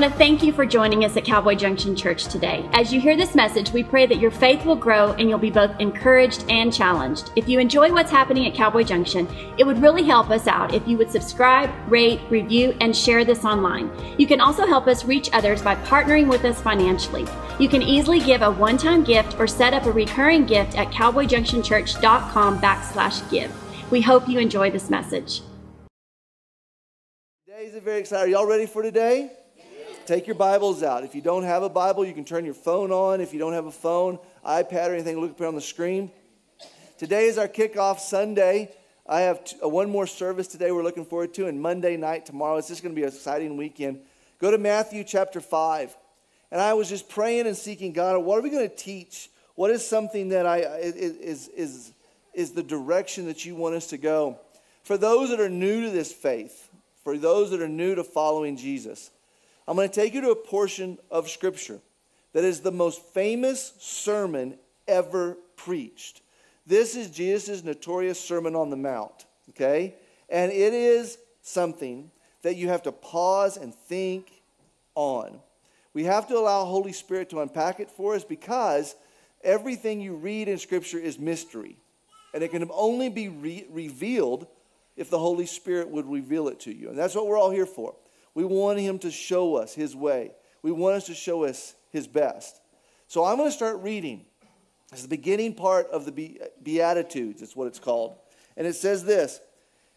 want to thank you for joining us at Cowboy Junction Church today. As you hear this message, we pray that your faith will grow and you'll be both encouraged and challenged. If you enjoy what's happening at Cowboy Junction, it would really help us out if you would subscribe, rate, review, and share this online. You can also help us reach others by partnering with us financially. You can easily give a one-time gift or set up a recurring gift at cowboyjunctionchurch.com backslash give. We hope you enjoy this message. Today is very exciting. Are y'all ready for today? Take your Bibles out. If you don't have a Bible, you can turn your phone on. If you don't have a phone, iPad, or anything, look up here on the screen. Today is our kickoff Sunday. I have t- uh, one more service today we're looking forward to, and Monday night tomorrow. It's just going to be an exciting weekend. Go to Matthew chapter 5. And I was just praying and seeking God, what are we going to teach? What is something that I, is, is, is the direction that you want us to go? For those that are new to this faith, for those that are new to following Jesus, I'm going to take you to a portion of Scripture that is the most famous sermon ever preached. This is Jesus' notorious Sermon on the Mount, okay? And it is something that you have to pause and think on. We have to allow Holy Spirit to unpack it for us because everything you read in Scripture is mystery. And it can only be re- revealed if the Holy Spirit would reveal it to you. And that's what we're all here for. We want Him to show us His way. We want us to show us His best. So I'm going to start reading. It's the beginning part of the Beatitudes, it's what it's called. And it says this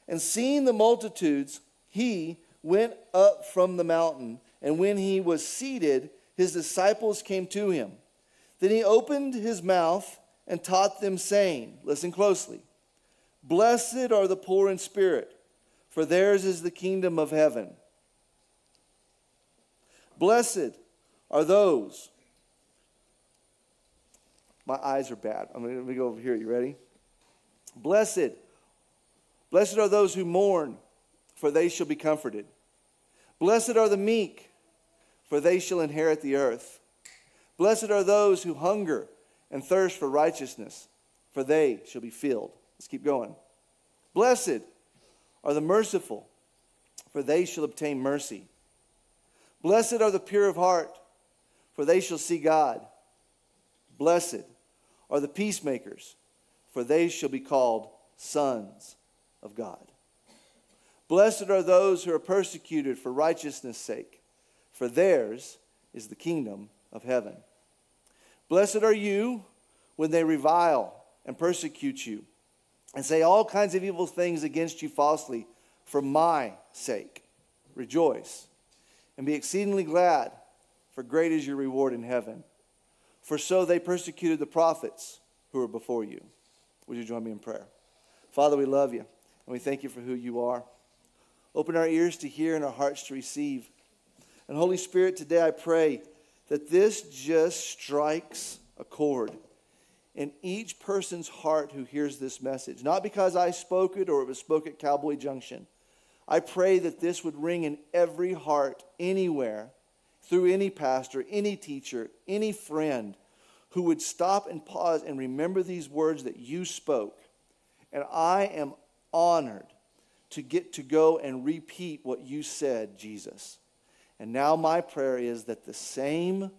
And seeing the multitudes, he went up from the mountain, and when he was seated, his disciples came to him. Then he opened his mouth and taught them, saying, Listen closely. Blessed are the poor in spirit, for theirs is the kingdom of heaven. Blessed are those. My eyes are bad. I'm going to go over here. You ready? Blessed. Blessed are those who mourn, for they shall be comforted. Blessed are the meek, for they shall inherit the earth. Blessed are those who hunger and thirst for righteousness, for they shall be filled. Let's keep going. Blessed are the merciful, for they shall obtain mercy. Blessed are the pure of heart, for they shall see God. Blessed are the peacemakers, for they shall be called sons of God. Blessed are those who are persecuted for righteousness' sake, for theirs is the kingdom of heaven. Blessed are you when they revile and persecute you and say all kinds of evil things against you falsely for my sake. Rejoice and be exceedingly glad, for great is your reward in heaven. For so they persecuted the prophets who were before you. Would you join me in prayer? Father, we love you, and we thank you for who you are. Open our ears to hear and our hearts to receive. And Holy Spirit, today I pray that this just strikes a chord in each person's heart who hears this message. Not because I spoke it or it was spoke at Cowboy Junction, I pray that this would ring in every heart, anywhere, through any pastor, any teacher, any friend who would stop and pause and remember these words that you spoke. And I am honored to get to go and repeat what you said, Jesus. And now my prayer is that the same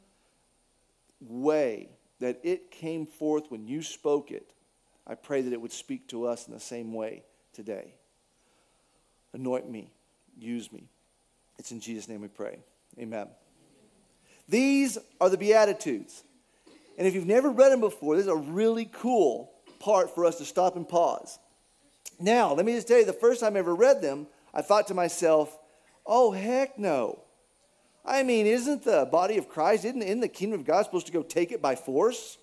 way that it came forth when you spoke it, I pray that it would speak to us in the same way today. Anoint me, use me. It's in Jesus' name we pray. Amen. These are the Beatitudes. And if you've never read them before, this is a really cool part for us to stop and pause. Now, let me just tell you the first time I ever read them, I thought to myself, oh, heck no. I mean, isn't the body of Christ, isn't, isn't the kingdom of God supposed to go take it by force?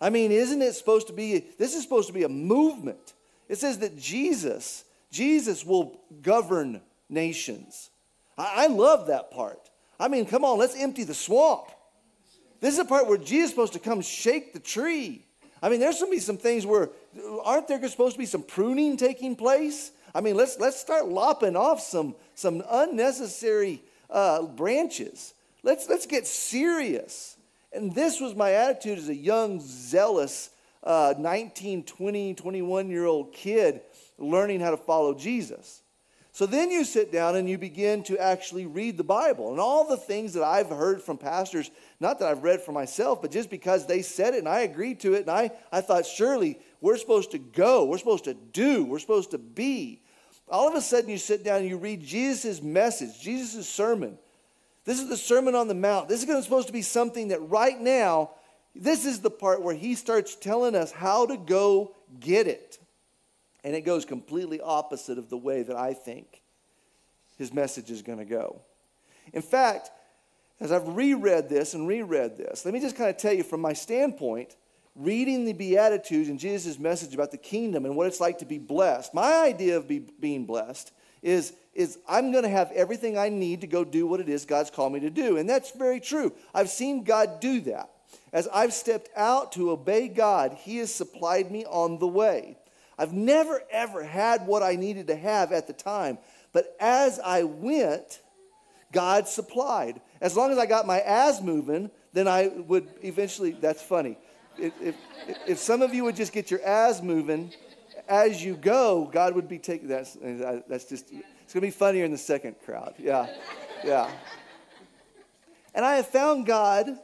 I mean, isn't it supposed to be, this is supposed to be a movement. It says that Jesus Jesus will govern nations. I, I love that part. I mean, come on, let's empty the swamp. This is the part where Jesus is supposed to come shake the tree. I mean, there's going to be some things where aren't there supposed to be some pruning taking place? I mean, let's let's start lopping off some some unnecessary uh, branches. Let's let's get serious. And this was my attitude as a young, zealous, uh, 19, 20, 21 year old kid learning how to follow Jesus. So then you sit down and you begin to actually read the Bible. And all the things that I've heard from pastors, not that I've read for myself, but just because they said it and I agreed to it, and I, I thought, surely we're supposed to go, we're supposed to do, we're supposed to be. All of a sudden you sit down and you read Jesus' message, Jesus' sermon. This is the Sermon on the Mount. This is supposed to be something that right now, this is the part where he starts telling us how to go get it. And it goes completely opposite of the way that I think his message is going to go. In fact, as I've reread this and reread this, let me just kind of tell you from my standpoint, reading the Beatitudes and Jesus' message about the kingdom and what it's like to be blessed, my idea of be, being blessed is, is I'm going to have everything I need to go do what it is God's called me to do. And that's very true. I've seen God do that. As I've stepped out to obey God, He has supplied me on the way. I've never, ever had what I needed to have at the time. But as I went, God supplied. As long as I got my ass moving, then I would eventually, that's funny. If, if, if some of you would just get your ass moving as you go, God would be taking that's, that's just, it's going to be funnier in the second crowd. Yeah, yeah. And I have found God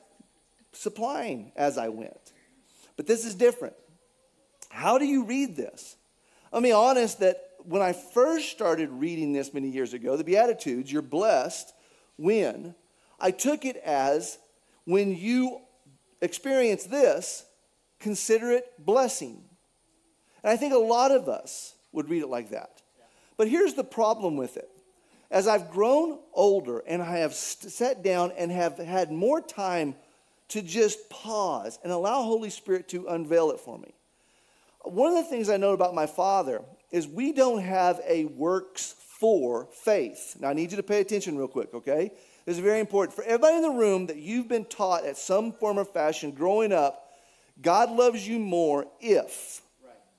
supplying as I went. But this is different. How do you read this? I'll be honest that when I first started reading this many years ago, the Beatitudes, you're blessed when, I took it as when you experience this, consider it blessing. And I think a lot of us would read it like that. But here's the problem with it. As I've grown older and I have sat down and have had more time to just pause and allow Holy Spirit to unveil it for me. One of the things I know about my father is we don't have a works for faith. Now, I need you to pay attention real quick, okay? This is very important. For everybody in the room that you've been taught at some form or fashion growing up, God loves you more if,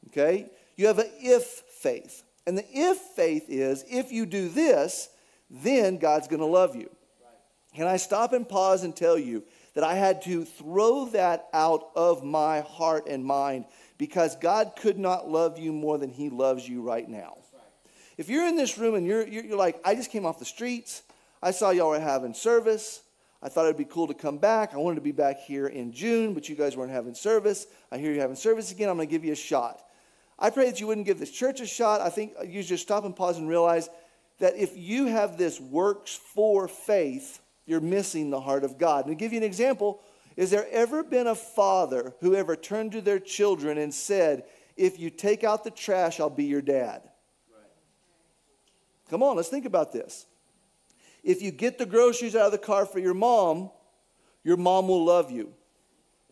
okay? You have an if faith. And the if faith is if you do this, then God's going to love you. Can I stop and pause and tell you that I had to throw that out of my heart and mind because God could not love you more than He loves you right now. If you're in this room and you're, you're, you're like, I just came off the streets, I saw y'all were having service. I thought it'd be cool to come back. I wanted to be back here in June, but you guys weren't having service. I hear you're having service again. I'm going to give you a shot. I pray that you wouldn't give this church a shot. I think you just stop and pause and realize that if you have this works for faith, you're missing the heart of God. And to give you an example, is there ever been a father who ever turned to their children and said, If you take out the trash, I'll be your dad? Right. Come on, let's think about this. If you get the groceries out of the car for your mom, your mom will love you.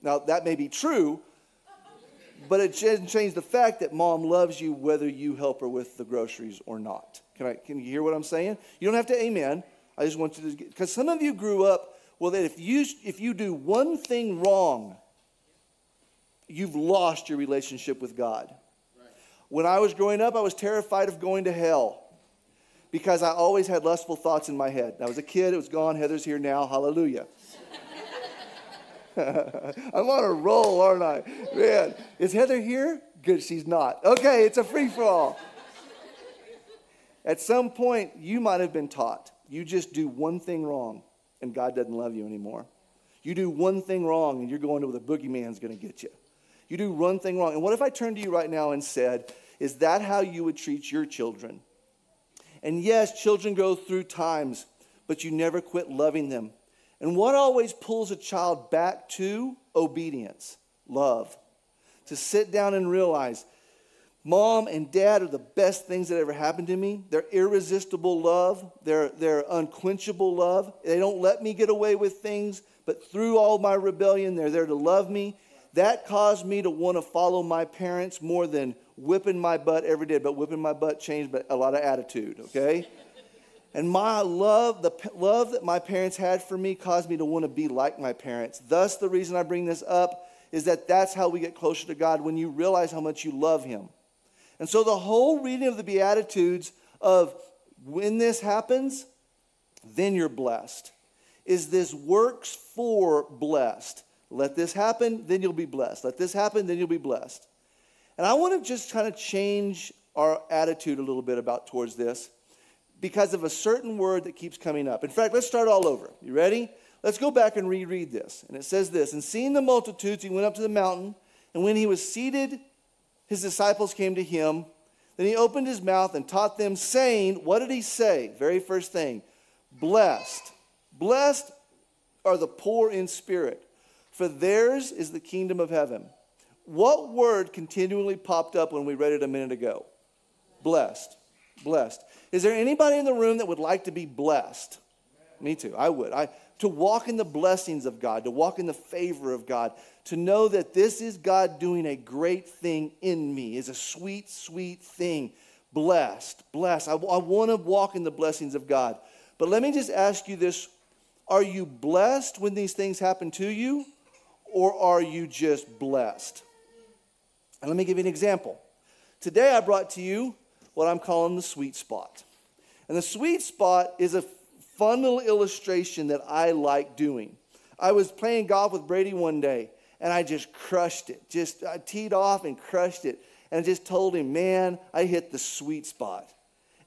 Now, that may be true, but it doesn't change the fact that mom loves you whether you help her with the groceries or not. Can, I, can you hear what I'm saying? You don't have to amen. I just want you to, because some of you grew up, well, that if you, if you do one thing wrong, you've lost your relationship with God. Right. When I was growing up, I was terrified of going to hell because I always had lustful thoughts in my head. I was a kid, it was gone. Heather's here now. Hallelujah. I'm on a roll, aren't I? Man, is Heather here? Good, she's not. Okay, it's a free for all. At some point, you might have been taught you just do one thing wrong and God doesn't love you anymore. You do one thing wrong and you're going to where the boogeyman's going to get you. You do one thing wrong. And what if I turned to you right now and said, Is that how you would treat your children? And yes, children go through times, but you never quit loving them. And what always pulls a child back to obedience? Love. To sit down and realize Mom and dad are the best things that ever happened to me. They're irresistible love, they're, unquenchable love. They don't let me get away with things, but through all my rebellion, they're there to love me. That caused me to want to follow my parents more than whipping my butt every day. But whipping my butt changed a lot of attitude, okay? And my love, the love that my parents had for me caused me to want to be like my parents. Thus, the reason I bring this up is that that's how we get closer to God when you realize how much you love Him. And so the whole reading of the Beatitudes of when this happens, then you're blessed, is this works for blessed. Let this happen, then you'll be blessed. Let this happen, then you'll be blessed. And I want to just kind of change our attitude a little bit about towards this because of a certain word that keeps coming up. In fact, let's start all over. You ready? Let's go back and reread this. And it says this And seeing the multitudes, he went up to the mountain, and when he was seated, his disciples came to him. Then he opened his mouth and taught them, saying, What did he say? Very first thing, blessed. Blessed are the poor in spirit, for theirs is the kingdom of heaven. What word continually popped up when we read it a minute ago? Blessed. Blessed. Is there anybody in the room that would like to be blessed? Me too. I would. I to walk in the blessings of God, to walk in the favor of God, to know that this is God doing a great thing in me is a sweet, sweet thing. Blessed, blessed. I, I want to walk in the blessings of God. But let me just ask you this Are you blessed when these things happen to you, or are you just blessed? And let me give you an example. Today I brought to you what I'm calling the sweet spot. And the sweet spot is a fun little illustration that I like doing. I was playing golf with Brady one day, and I just crushed it. Just I teed off and crushed it. And I just told him, man, I hit the sweet spot.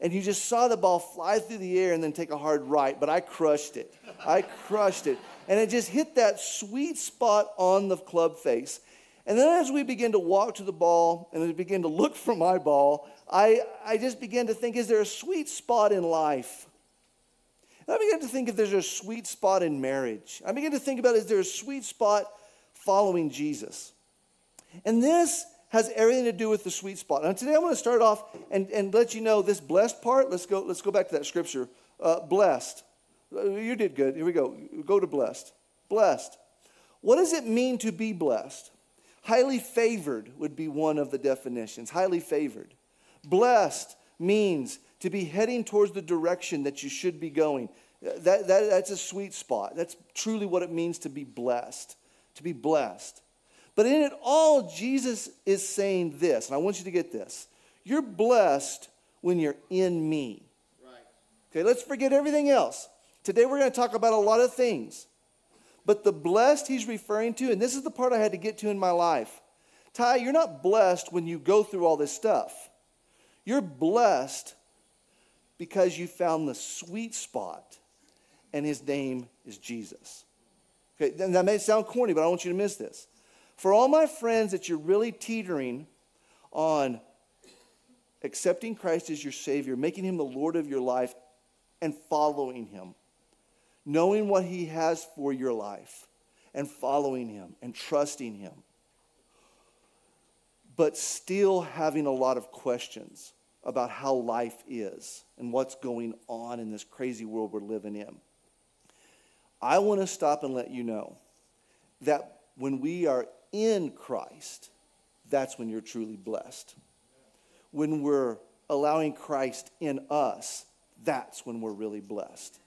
And you just saw the ball fly through the air and then take a hard right, but I crushed it. I crushed it. And it just hit that sweet spot on the club face. And then as we begin to walk to the ball and I begin to look for my ball, I, I just began to think, is there a sweet spot in life? I began to think if there's a sweet spot in marriage. I began to think about is there a sweet spot following Jesus? And this has everything to do with the sweet spot. Now today I'm going to start off and, and let you know this blessed part. Let's go, let's go back to that scripture. Uh, blessed. You did good. Here we go. Go to blessed. Blessed. What does it mean to be blessed? Highly favored would be one of the definitions. Highly favored. Blessed means to be heading towards the direction that you should be going. That, that, that's a sweet spot. That's truly what it means to be blessed. To be blessed. But in it all, Jesus is saying this, and I want you to get this. You're blessed when you're in me. Right. Okay, let's forget everything else. Today we're going to talk about a lot of things. But the blessed he's referring to, and this is the part I had to get to in my life. Ty, you're not blessed when you go through all this stuff. You're blessed because you found the sweet spot, and his name is Jesus. Okay, and that may sound corny, but I want you to miss this. For all my friends that you're really teetering on accepting Christ as your Savior, making him the Lord of your life, and following him, knowing what he has for your life, and following him and trusting him, but still having a lot of questions about how life is and what's going on in this crazy world we're living in. I want to stop and let you know that when we are in Christ, that's when you're truly blessed. When we're allowing Christ in us, that's when we're really blessed.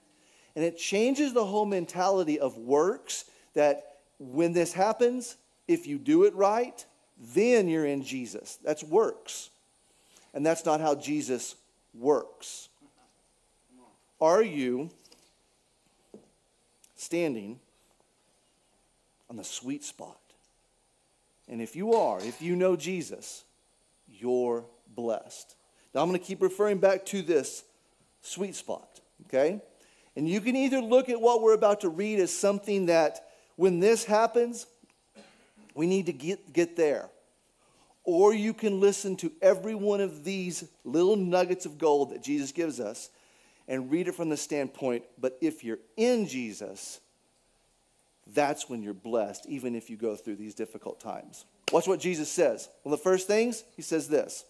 And it changes the whole mentality of works that when this happens, if you do it right, then you're in Jesus. That's works. And that's not how Jesus works. Are you standing on the sweet spot? And if you are, if you know Jesus, you're blessed. Now I'm going to keep referring back to this sweet spot, okay? And you can either look at what we're about to read as something that when this happens, we need to get, get there. Or you can listen to every one of these little nuggets of gold that Jesus gives us and read it from the standpoint, but if you're in Jesus, that's when you're blessed, even if you go through these difficult times. Watch what Jesus says. One of the first things, he says this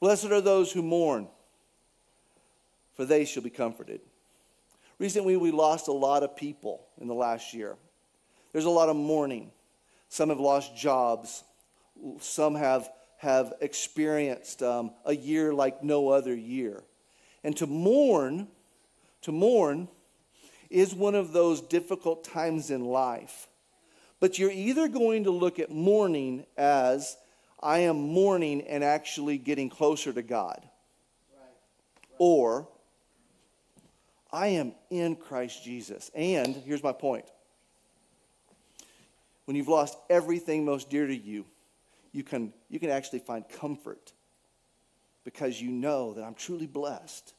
Blessed are those who mourn, for they shall be comforted. Recently, we lost a lot of people in the last year. There's a lot of mourning. Some have lost jobs, some have, have experienced um, a year like no other year. And to mourn, to mourn is one of those difficult times in life. But you're either going to look at mourning as I am mourning and actually getting closer to God, right. or I am in Christ Jesus. And here's my point when you've lost everything most dear to you, you can, you can actually find comfort because you know that I'm truly blessed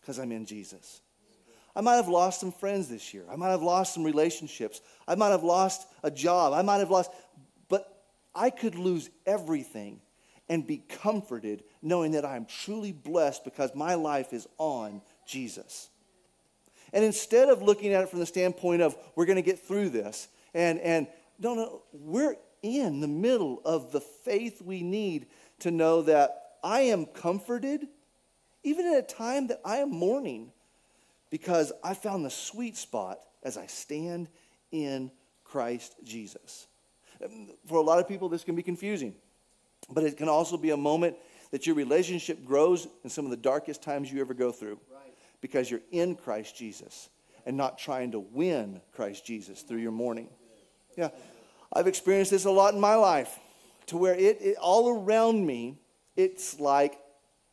because I'm in Jesus. I might have lost some friends this year. I might have lost some relationships. I might have lost a job. I might have lost, but I could lose everything and be comforted knowing that I'm truly blessed because my life is on Jesus. And instead of looking at it from the standpoint of we're going to get through this, and, and no, no, we're in the middle of the faith we need to know that I am comforted even at a time that I am mourning because I found the sweet spot as I stand in Christ Jesus. For a lot of people, this can be confusing, but it can also be a moment that your relationship grows in some of the darkest times you ever go through right. because you're in Christ Jesus and not trying to win Christ Jesus through your mourning. Yeah, I've experienced this a lot in my life to where it, it all around me, it's like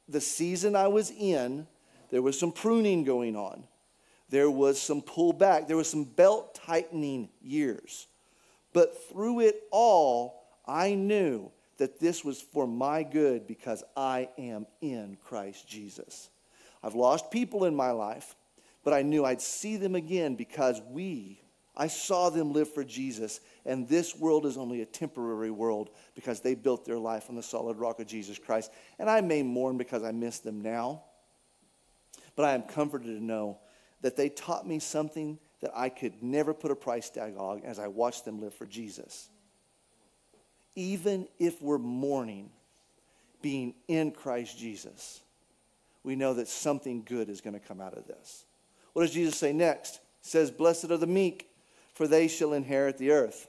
the season I was in there was some pruning going on. There was some pullback. There was some belt tightening years. But through it all, I knew that this was for my good because I am in Christ Jesus. I've lost people in my life, but I knew I'd see them again because we, I saw them live for Jesus. And this world is only a temporary world because they built their life on the solid rock of Jesus Christ. And I may mourn because I miss them now. But I am comforted to know that they taught me something that I could never put a price tag on as I watched them live for Jesus. Even if we're mourning, being in Christ Jesus, we know that something good is going to come out of this. What does Jesus say next? He says, Blessed are the meek, for they shall inherit the earth.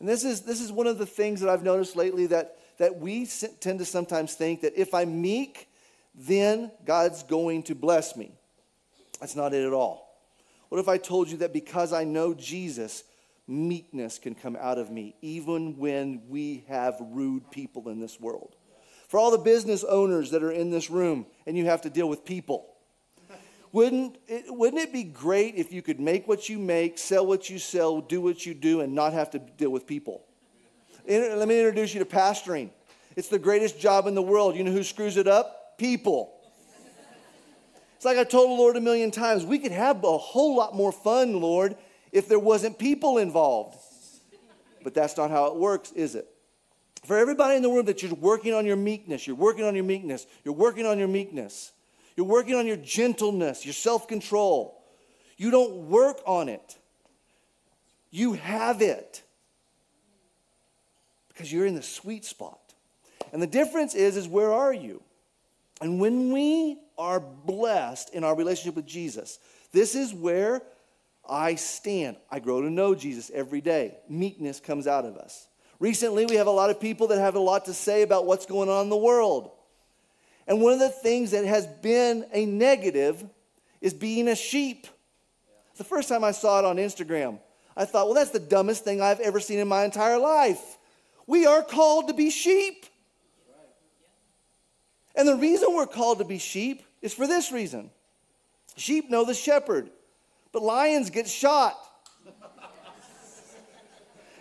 And this is, this is one of the things that I've noticed lately that, that we tend to sometimes think that if I'm meek, then God's going to bless me. That's not it at all. What if I told you that because I know Jesus, meekness can come out of me, even when we have rude people in this world? For all the business owners that are in this room and you have to deal with people, wouldn't it, wouldn't it be great if you could make what you make, sell what you sell, do what you do, and not have to deal with people? Let me introduce you to pastoring. It's the greatest job in the world. You know who screws it up? people. It's like I told the Lord a million times we could have a whole lot more fun, Lord, if there wasn't people involved. But that's not how it works, is it? For everybody in the room that you're working on your meekness, you're working on your meekness, you're working on your meekness, you're working on your gentleness, your self control. You don't work on it, you have it because you're in the sweet spot. And the difference is, is where are you? And when we are blessed in our relationship with Jesus, this is where I stand. I grow to know Jesus every day. Meekness comes out of us. Recently, we have a lot of people that have a lot to say about what's going on in the world. And one of the things that has been a negative is being a sheep. The first time I saw it on Instagram, I thought, well, that's the dumbest thing I've ever seen in my entire life. We are called to be sheep. And the reason we're called to be sheep is for this reason sheep know the shepherd, but lions get shot.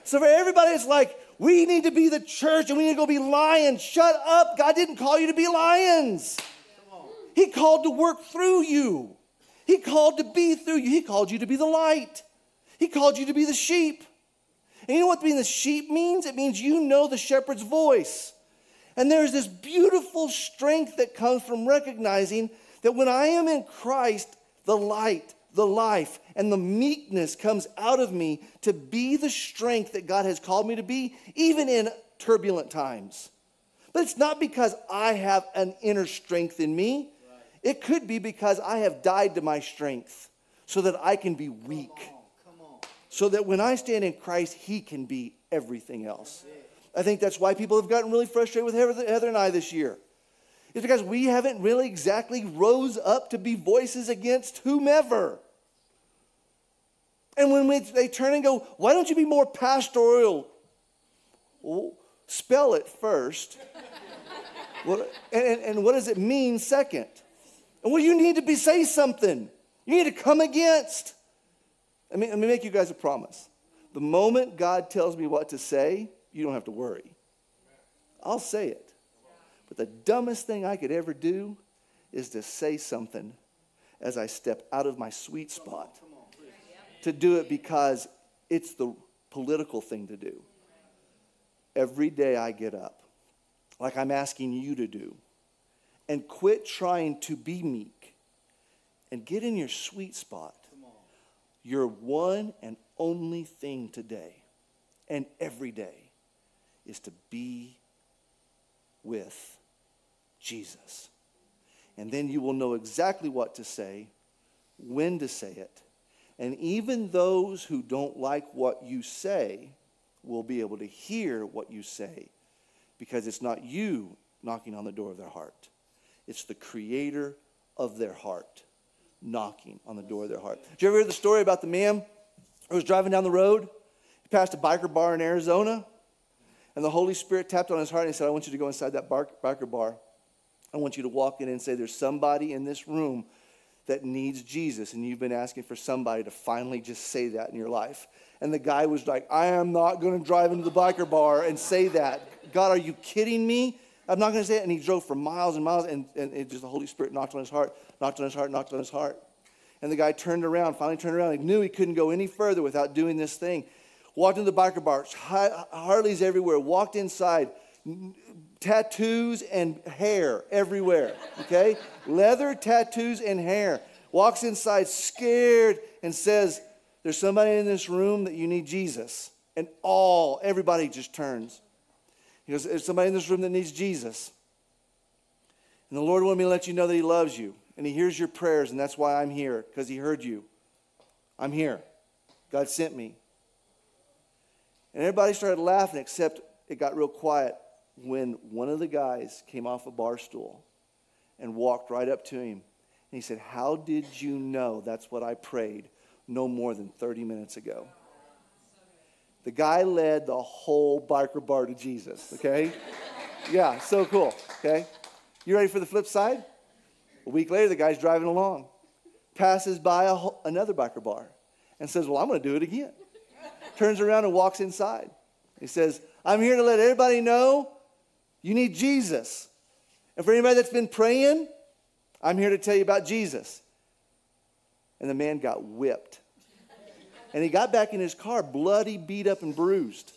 so for everybody, it's like, we need to be the church and we need to go be lions. Shut up. God didn't call you to be lions. He called to work through you. He called to be through you. He called you to be the light. He called you to be the sheep. And you know what being the sheep means? It means you know the shepherd's voice. And there's this beautiful strength that comes from recognizing that when I am in Christ, the light, the life, and the meekness comes out of me to be the strength that God has called me to be, even in turbulent times. But it's not because I have an inner strength in me. It could be because I have died to my strength so that I can be weak. So that when I stand in Christ, He can be everything else. I think that's why people have gotten really frustrated with Heather and I this year. It's because we haven't really exactly rose up to be voices against whomever. And when they turn and go, why don't you be more pastoral? Well, spell it first. and, and what does it mean second? And what do you need to be say something? You need to come against. Let me, let me make you guys a promise. The moment God tells me what to say, you don't have to worry. I'll say it. But the dumbest thing I could ever do is to say something as I step out of my sweet spot to do it because it's the political thing to do. Every day I get up, like I'm asking you to do, and quit trying to be meek and get in your sweet spot. Your one and only thing today and every day is to be with Jesus. And then you will know exactly what to say, when to say it. And even those who don't like what you say will be able to hear what you say because it's not you knocking on the door of their heart, it's the creator of their heart knocking on the door of their heart. Did you ever hear the story about the man who was driving down the road? He passed a biker bar in Arizona, and the Holy Spirit tapped on his heart and he said, I want you to go inside that biker bar. I want you to walk in and say, There's somebody in this room that needs Jesus, and you've been asking for somebody to finally just say that in your life. And the guy was like, I am not going to drive into the biker bar and say that. God, are you kidding me? I'm not going to say it. And he drove for miles and miles, and, and it just the Holy Spirit knocked on his heart, knocked on his heart, knocked on his heart. And the guy turned around, finally turned around. He knew he couldn't go any further without doing this thing. Walked into the biker bar, Harleys everywhere, walked inside, tattoos and hair everywhere, okay? Leather, tattoos, and hair. Walks inside scared and says, There's somebody in this room that you need Jesus. And all, everybody just turns. He goes, There's somebody in this room that needs Jesus. And the Lord wanted me to let you know that He loves you. And He hears your prayers, and that's why I'm here, because He heard you. I'm here. God sent me. And everybody started laughing, except it got real quiet when one of the guys came off a bar stool and walked right up to him. And he said, How did you know that's what I prayed no more than 30 minutes ago? The guy led the whole biker bar to Jesus, okay? yeah, so cool, okay? You ready for the flip side? A week later, the guy's driving along, passes by a, another biker bar, and says, Well, I'm to do it again. Turns around and walks inside. He says, I'm here to let everybody know you need Jesus. And for anybody that's been praying, I'm here to tell you about Jesus. And the man got whipped. And he got back in his car, bloody, beat up, and bruised.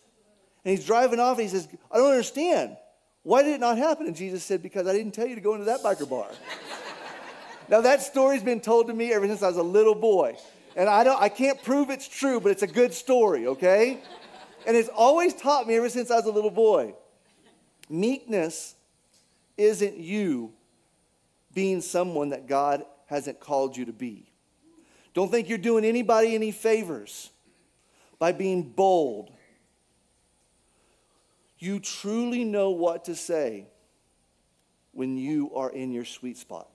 And he's driving off and he says, I don't understand. Why did it not happen? And Jesus said, Because I didn't tell you to go into that biker bar. now, that story's been told to me ever since I was a little boy. And I, don't, I can't prove it's true, but it's a good story, okay? And it's always taught me ever since I was a little boy. Meekness isn't you being someone that God hasn't called you to be. Don't think you're doing anybody any favors by being bold. You truly know what to say when you are in your sweet spot.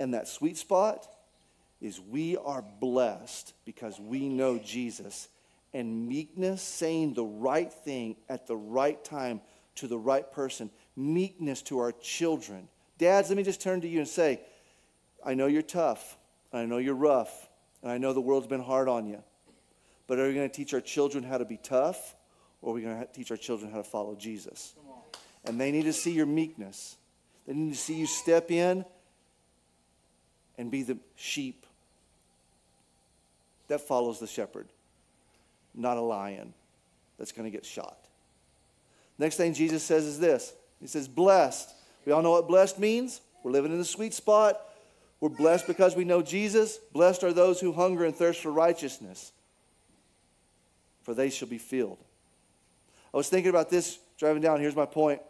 And that sweet spot is we are blessed because we know Jesus. And meekness, saying the right thing at the right time to the right person, meekness to our children. Dads, let me just turn to you and say, I know you're tough, and I know you're rough, and I know the world's been hard on you. But are we going to teach our children how to be tough, or are we going to teach our children how to follow Jesus? And they need to see your meekness. They need to see you step in and be the sheep that follows the shepherd, not a lion that's going to get shot. Next thing Jesus says is this He says, blessed. We all know what blessed means. We're living in the sweet spot. We're blessed because we know Jesus. Blessed are those who hunger and thirst for righteousness, for they shall be filled. I was thinking about this driving down. Here's my point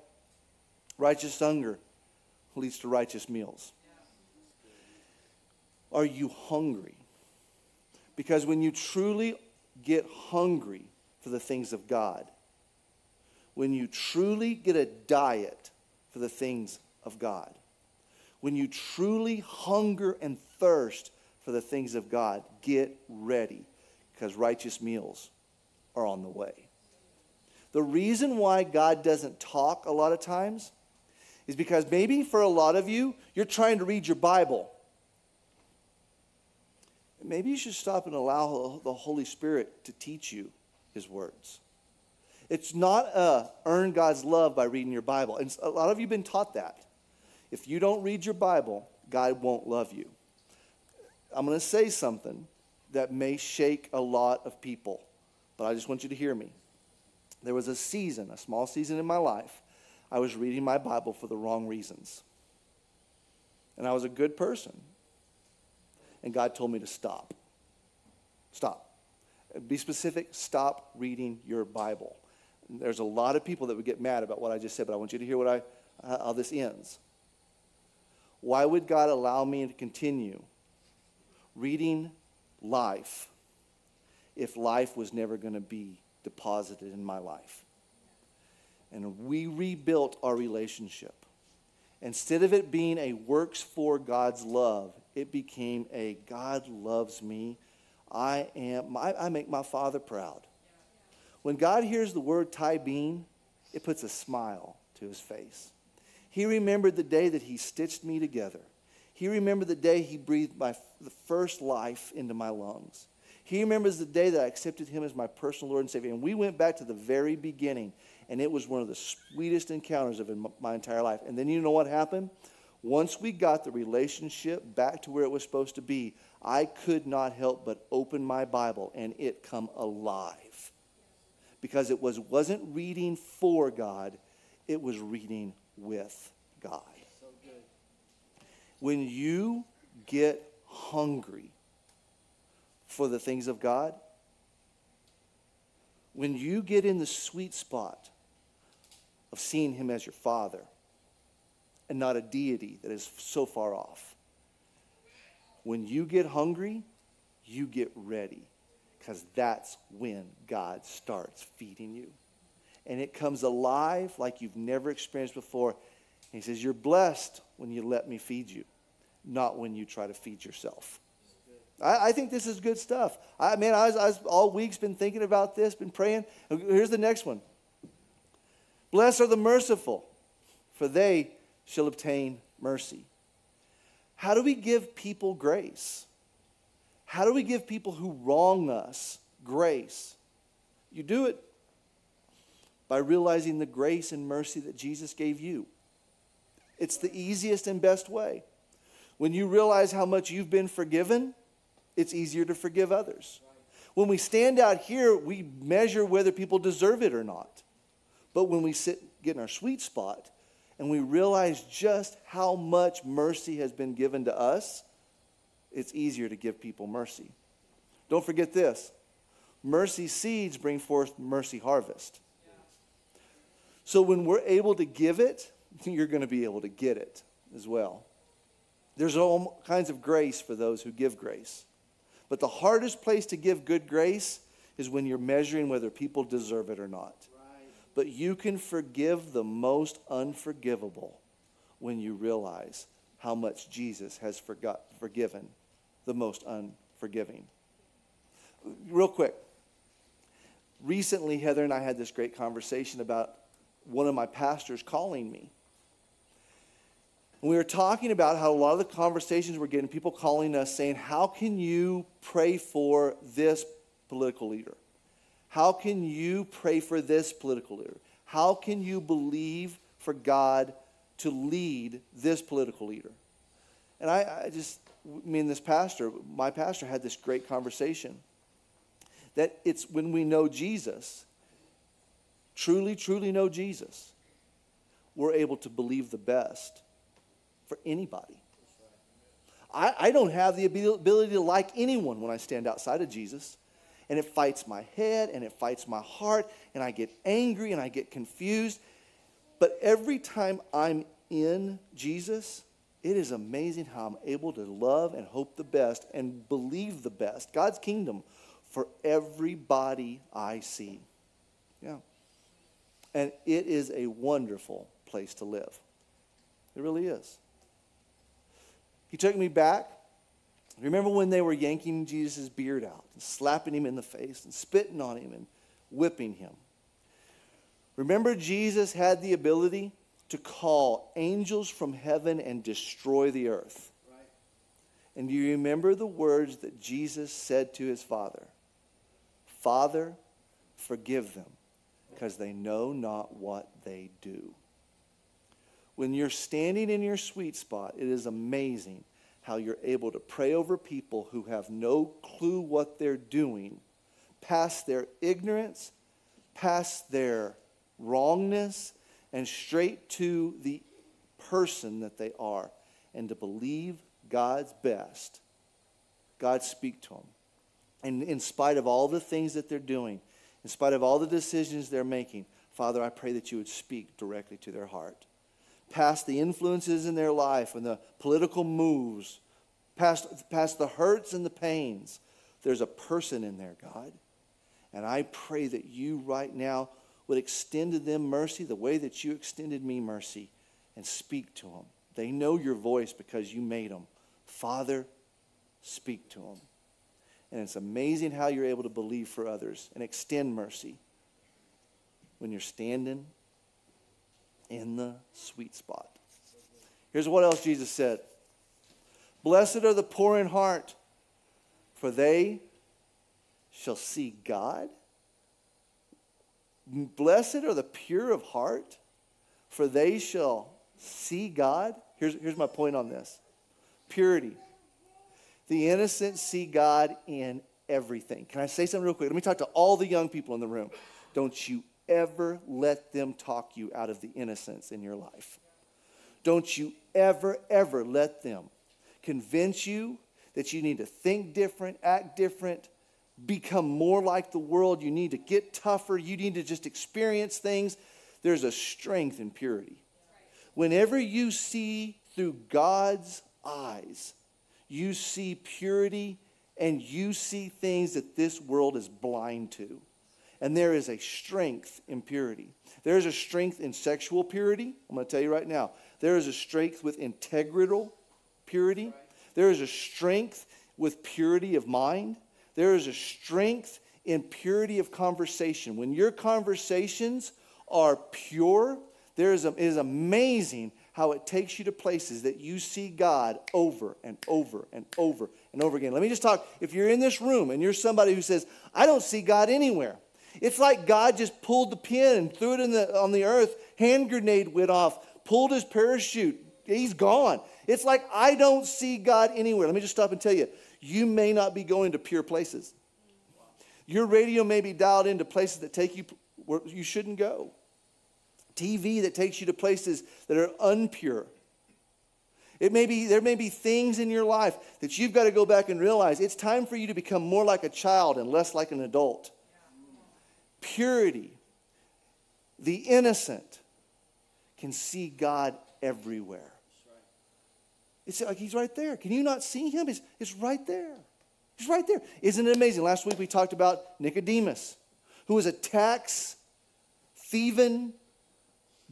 righteous hunger leads to righteous meals. Are you hungry? Because when you truly get hungry for the things of God, when you truly get a diet for the things of God, when you truly hunger and thirst for the things of God, get ready because righteous meals are on the way. The reason why God doesn't talk a lot of times is because maybe for a lot of you, you're trying to read your Bible. Maybe you should stop and allow the Holy Spirit to teach you His words. It's not uh, earn God's love by reading your Bible. And a lot of you have been taught that. If you don't read your Bible, God won't love you. I'm going to say something that may shake a lot of people, but I just want you to hear me. There was a season, a small season in my life, I was reading my Bible for the wrong reasons. And I was a good person. And God told me to stop. Stop. Be specific, stop reading your Bible. There's a lot of people that would get mad about what I just said, but I want you to hear what I, uh, how this ends. Why would God allow me to continue reading life if life was never going to be deposited in my life? And we rebuilt our relationship. Instead of it being a works for God's love, it became a God loves me. I am, I, I make my father proud. When God hears the word Ty Bean, it puts a smile to his face. He remembered the day that he stitched me together. He remembered the day he breathed my, the first life into my lungs. He remembers the day that I accepted him as my personal Lord and Savior. And we went back to the very beginning, and it was one of the sweetest encounters of my entire life. And then you know what happened? Once we got the relationship back to where it was supposed to be, I could not help but open my Bible and it come alive. Because it was, wasn't reading for God, it was reading with God. When you get hungry for the things of God, when you get in the sweet spot of seeing Him as your Father and not a deity that is so far off, when you get hungry, you get ready because that's when God starts feeding you and it comes alive like you've never experienced before. And he says, You're blessed when you let me feed you, not when you try to feed yourself. I, I think this is good stuff. I mean, I was, I was all week's been thinking about this, been praying. Here's the next one. Blessed are the merciful, for they shall obtain mercy. How do we give people grace? How do we give people who wrong us grace? You do it by realizing the grace and mercy that Jesus gave you. It's the easiest and best way. When you realize how much you've been forgiven, it's easier to forgive others. When we stand out here, we measure whether people deserve it or not. But when we sit, get in our sweet spot, and we realize just how much mercy has been given to us, it's easier to give people mercy. Don't forget this mercy seeds bring forth mercy harvest. So when we're able to give it, you're going to be able to get it as well. There's all kinds of grace for those who give grace. But the hardest place to give good grace is when you're measuring whether people deserve it or not. Right. But you can forgive the most unforgivable when you realize how much Jesus has forgot, forgiven the most unforgiving. Real quick. Recently, Heather and I had this great conversation about one of my pastors calling me. And we were talking about how a lot of the conversations we're getting, people calling us saying, How can you pray for this political leader? How can you pray for this political leader? How can you believe for God to lead this political leader? And I, I just, me and this pastor, my pastor had this great conversation that it's when we know Jesus truly, truly know Jesus, we're able to believe the best for anybody. I, I don't have the ability to like anyone when I stand outside of Jesus. And it fights my head and it fights my heart, and I get angry and I get confused. But every time I'm in Jesus, it is amazing how I'm able to love and hope the best and believe the best, God's kingdom, for everybody I see. Yeah. And it is a wonderful place to live. It really is. He took me back. Remember when they were yanking Jesus' beard out and slapping him in the face and spitting on him and whipping him? Remember, Jesus had the ability to call angels from heaven and destroy the earth. Right. And do you remember the words that Jesus said to his Father? Father, forgive them, because they know not what they do. When you're standing in your sweet spot, it is amazing how you're able to pray over people who have no clue what they're doing, past their ignorance, past their wrongness, and straight to the person that they are, and to believe God's best. God speak to them. And in spite of all the things that they're doing, in spite of all the decisions they're making, Father, I pray that you would speak directly to their heart past the influences in their life and the political moves, past, past the hurts and the pains, there's a person in there, God. And I pray that you right now would extend to them mercy the way that you extended me mercy and speak to them. They know your voice because you made them. Father, speak to them. And it's amazing how you're able to believe for others and extend mercy when you're standing in the sweet spot. Here's what else Jesus said Blessed are the poor in heart, for they shall see God. Blessed are the pure of heart, for they shall see God. Here's, here's my point on this purity. The innocent see God in everything. Can I say something real quick? Let me talk to all the young people in the room. Don't you ever let them talk you out of the innocence in your life. Don't you ever, ever let them convince you that you need to think different, act different, become more like the world. You need to get tougher. You need to just experience things. There's a strength in purity. Whenever you see through God's eyes, you see purity and you see things that this world is blind to. And there is a strength in purity. There is a strength in sexual purity. I'm going to tell you right now. There is a strength with integral purity. There is a strength with purity of mind. There is a strength in purity of conversation. When your conversations are pure, there is a, it is amazing how it takes you to places that you see God over and over and over and over again. Let me just talk. If you're in this room and you're somebody who says, I don't see God anywhere, it's like God just pulled the pin and threw it in the, on the earth. Hand grenade went off, pulled his parachute. He's gone. It's like I don't see God anywhere. Let me just stop and tell you you may not be going to pure places. Your radio may be dialed into places that take you where you shouldn't go. TV that takes you to places that are unpure. It may be, there may be things in your life that you've got to go back and realize it's time for you to become more like a child and less like an adult purity, the innocent can see God everywhere. It's like he's right there. Can you not see him? He's, right there. He's right there. Isn't it amazing? Last week we talked about Nicodemus, who was a tax thieving,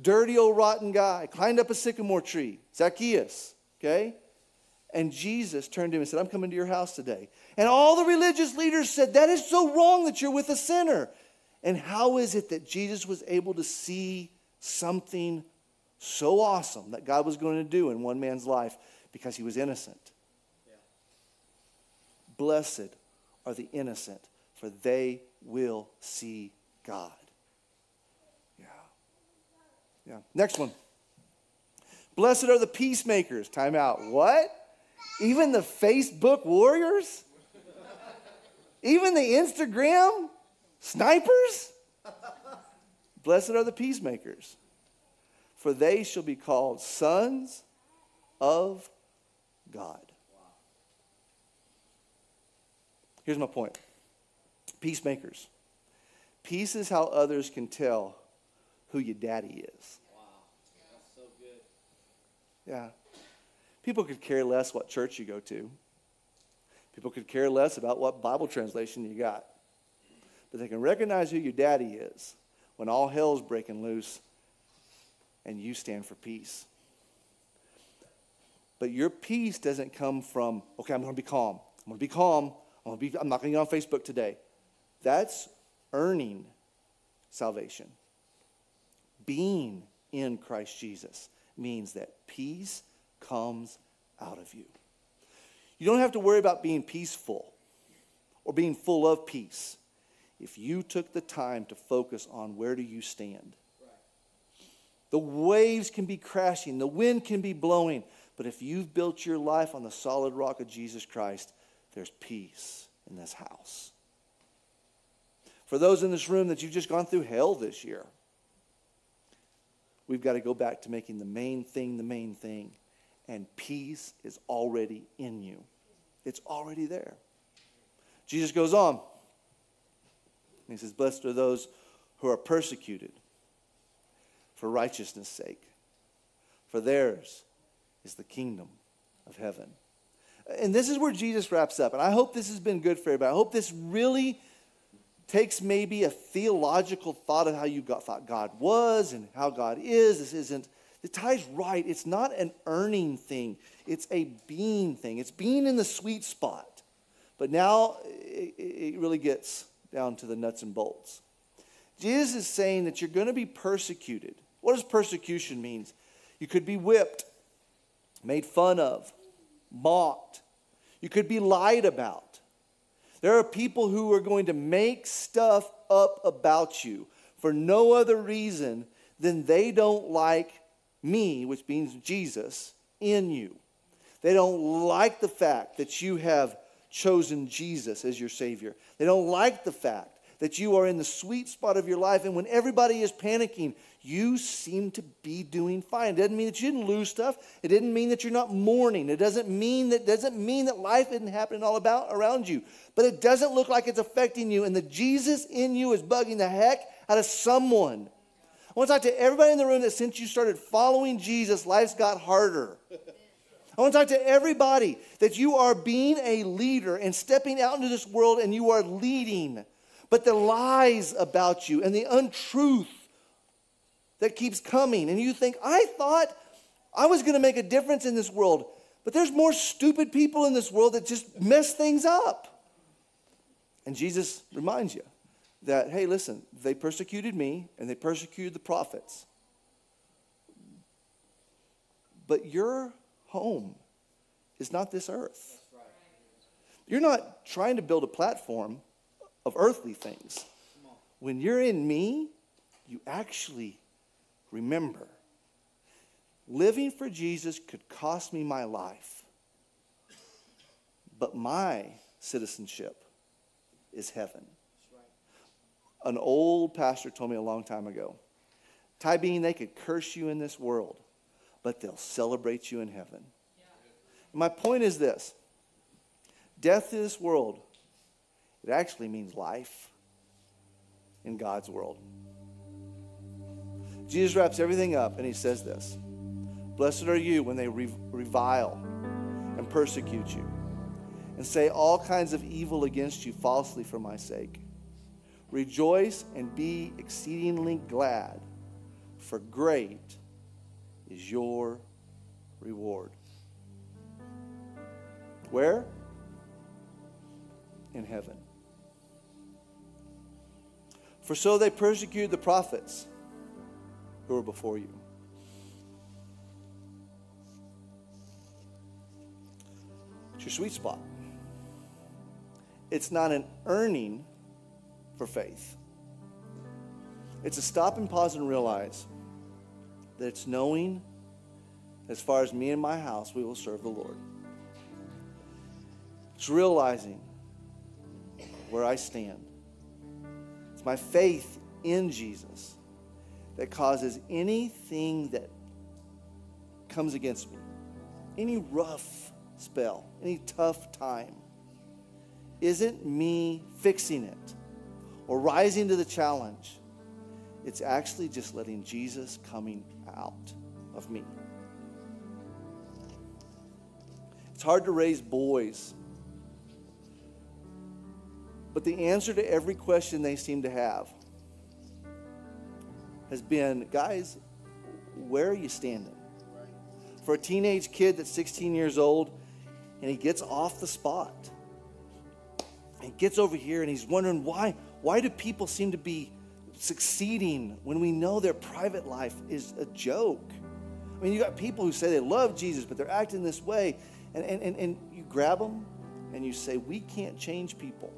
dirty old rotten guy, climbed up a sycamore tree, Zacchaeus, okay? And Jesus turned to him and said, I'm coming to your house today. And all the religious leaders said, That is so wrong that you're with a sinner. And how is it that Jesus was able to see something so awesome that God was going to do in one man's life because he was innocent? Yeah. Blessed are the innocent, for they will see God. Yeah. Yeah. Next one. Blessed are the peacemakers. Time out. What? Even the Facebook warriors? Even the Instagram Snipers? Blessed are the peacemakers, for they shall be called sons of God. Here's my point peacemakers. Peace is how others can tell who your daddy is. Wow. That's so good. Yeah. People could care less what church you go to. People could care less about what Bible translation you got but they can recognize who your daddy is when all hell's breaking loose and you stand for peace. But your peace doesn't come from, okay, I'm going to be calm. I'm going to be calm. I'm, going to be, I'm not going to get on Facebook today. That's earning salvation. Being in Christ Jesus means that peace comes out of you. You don't have to worry about being peaceful or being full of peace if you took the time to focus on where do you stand. The waves can be crashing, the wind can be blowing, But if you've built your life on the solid rock of Jesus Christ, there's peace in this house. For those in this room that you've just gone through hell this year, we've got to go back to making the main thing the main thing. And peace is already in you, it's already there. Jesus goes on. He says, Blessed are those who are persecuted for righteousness' sake, for theirs is the kingdom of heaven. And this is where Jesus wraps up. And I hope this has been good for everybody. I hope this really takes maybe a theological thought of how you got, thought God was and how God is. This isn't, the ties right. It's not an earning thing, it's a being thing. It's being in the sweet spot. But now it, it really gets down to the nuts and bolts. Jesus is saying that you're going to be persecuted. What does persecution mean? You could be whipped made fun of, mocked. You could be lied about. There are people who are going to make stuff up about you for no other reason than they don't like me, which means Jesus, in you. They don't like the fact that you have chosen Jesus as your Savior. They don't like the fact that you are in the sweet spot of your life, and when everybody is panicking, you seem to be doing fine. It doesn't mean that you didn't lose stuff. It didn't mean that you're not mourning. It doesn't mean that doesn't mean that life isn't happening all about around you. But it doesn't look like it's affecting you. And the Jesus in you is bugging the heck out of someone. I want to talk to everybody in the room that since you started following Jesus, life's got harder. I want to talk to everybody that you are being a leader and stepping out into this world and you are leading. But the lies about you and the untruth that keeps coming. And you think, I thought I was going to make a difference in this world. But there's more stupid people in this world that just mess things up. And Jesus reminds you that, hey, listen, they persecuted me and they persecuted the prophets. But your home is not this earth. You're not trying to build a platform of earthly things. When you're in me, you actually Remember, living for Jesus could cost me my life, but my citizenship is heaven. An old pastor told me a long time ago Ty Bean, they could curse you in this world, but they'll celebrate you in heaven. My point is this death in this world, it actually means life in God's world. Jesus wraps everything up and he says this Blessed are you when they revile and persecute you and say all kinds of evil against you falsely for my sake. Rejoice and be exceedingly glad, for great is your reward. Where? In heaven. For so they persecuted the prophets who are before you. It's your sweet spot. It's not an earning for faith. It's a stop and pause and realize that it's knowing, as far as me and my house, we will serve the Lord. It's realizing where I stand. It's my faith in Jesus that causes anything that comes against me, any rough spell, any tough time, isn't me fixing it or rising to the challenge. It's actually just letting Jesus coming out of me. It's hard to raise boys. But the answer to every question they seem to have has been guys, where are you standing? For a teenage kid that's 16 years old and he gets off the spot and gets over here and he's wondering why why do people seem to be succeeding when we know their private life is a joke? I mean, you got people who say they love Jesus, but they're acting this way. And, and, and, and you grab them and you say, We can't change people,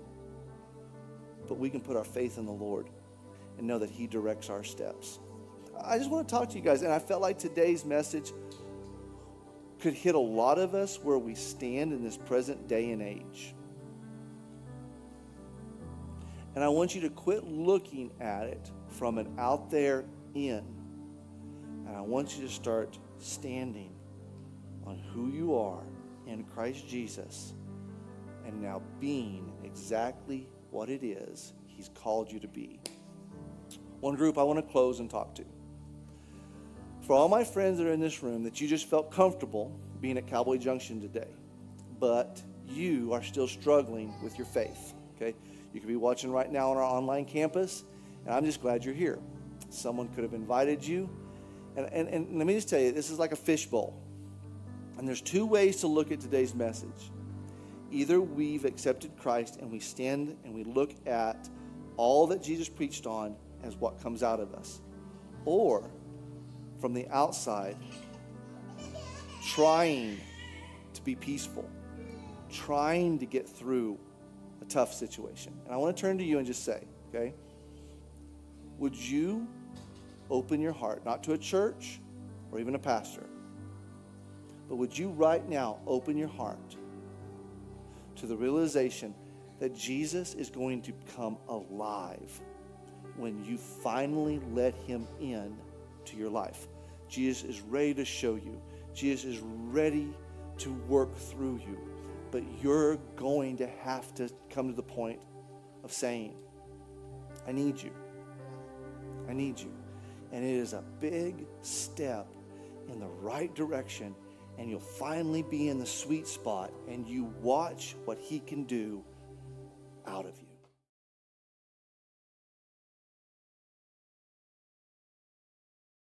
but we can put our faith in the Lord and know that He directs our steps. I just want to talk to you guys, and I felt like today's message could hit a lot of us where we stand in this present day and age. And I want you to quit looking at it from an out there in. And I want you to start standing on who you are in Christ Jesus and now being exactly what it is He's called you to be. One group I want to close and talk to. For all my friends that are in this room, that you just felt comfortable being at Cowboy Junction today, but you are still struggling with your faith, okay? You could be watching right now on our online campus, and I'm just glad you're here. Someone could have invited you. And, and, and let me just tell you, this is like a fishbowl. And there's two ways to look at today's message. Either we've accepted Christ and we stand and we look at all that Jesus preached on as what comes out of us, or from the outside, trying to be peaceful, trying to get through a tough situation. And I want to turn to you and just say, okay, would you open your heart, not to a church or even a pastor, but would you right now open your heart to the realization that Jesus is going to come alive when you finally let him in to your life. Jesus is ready to show you. Jesus is ready to work through you but you're going to have to come to the point of saying, I need you. I need you. And it is a big step in the right direction, and you'll finally be in the sweet spot, and you watch what He can do out of you.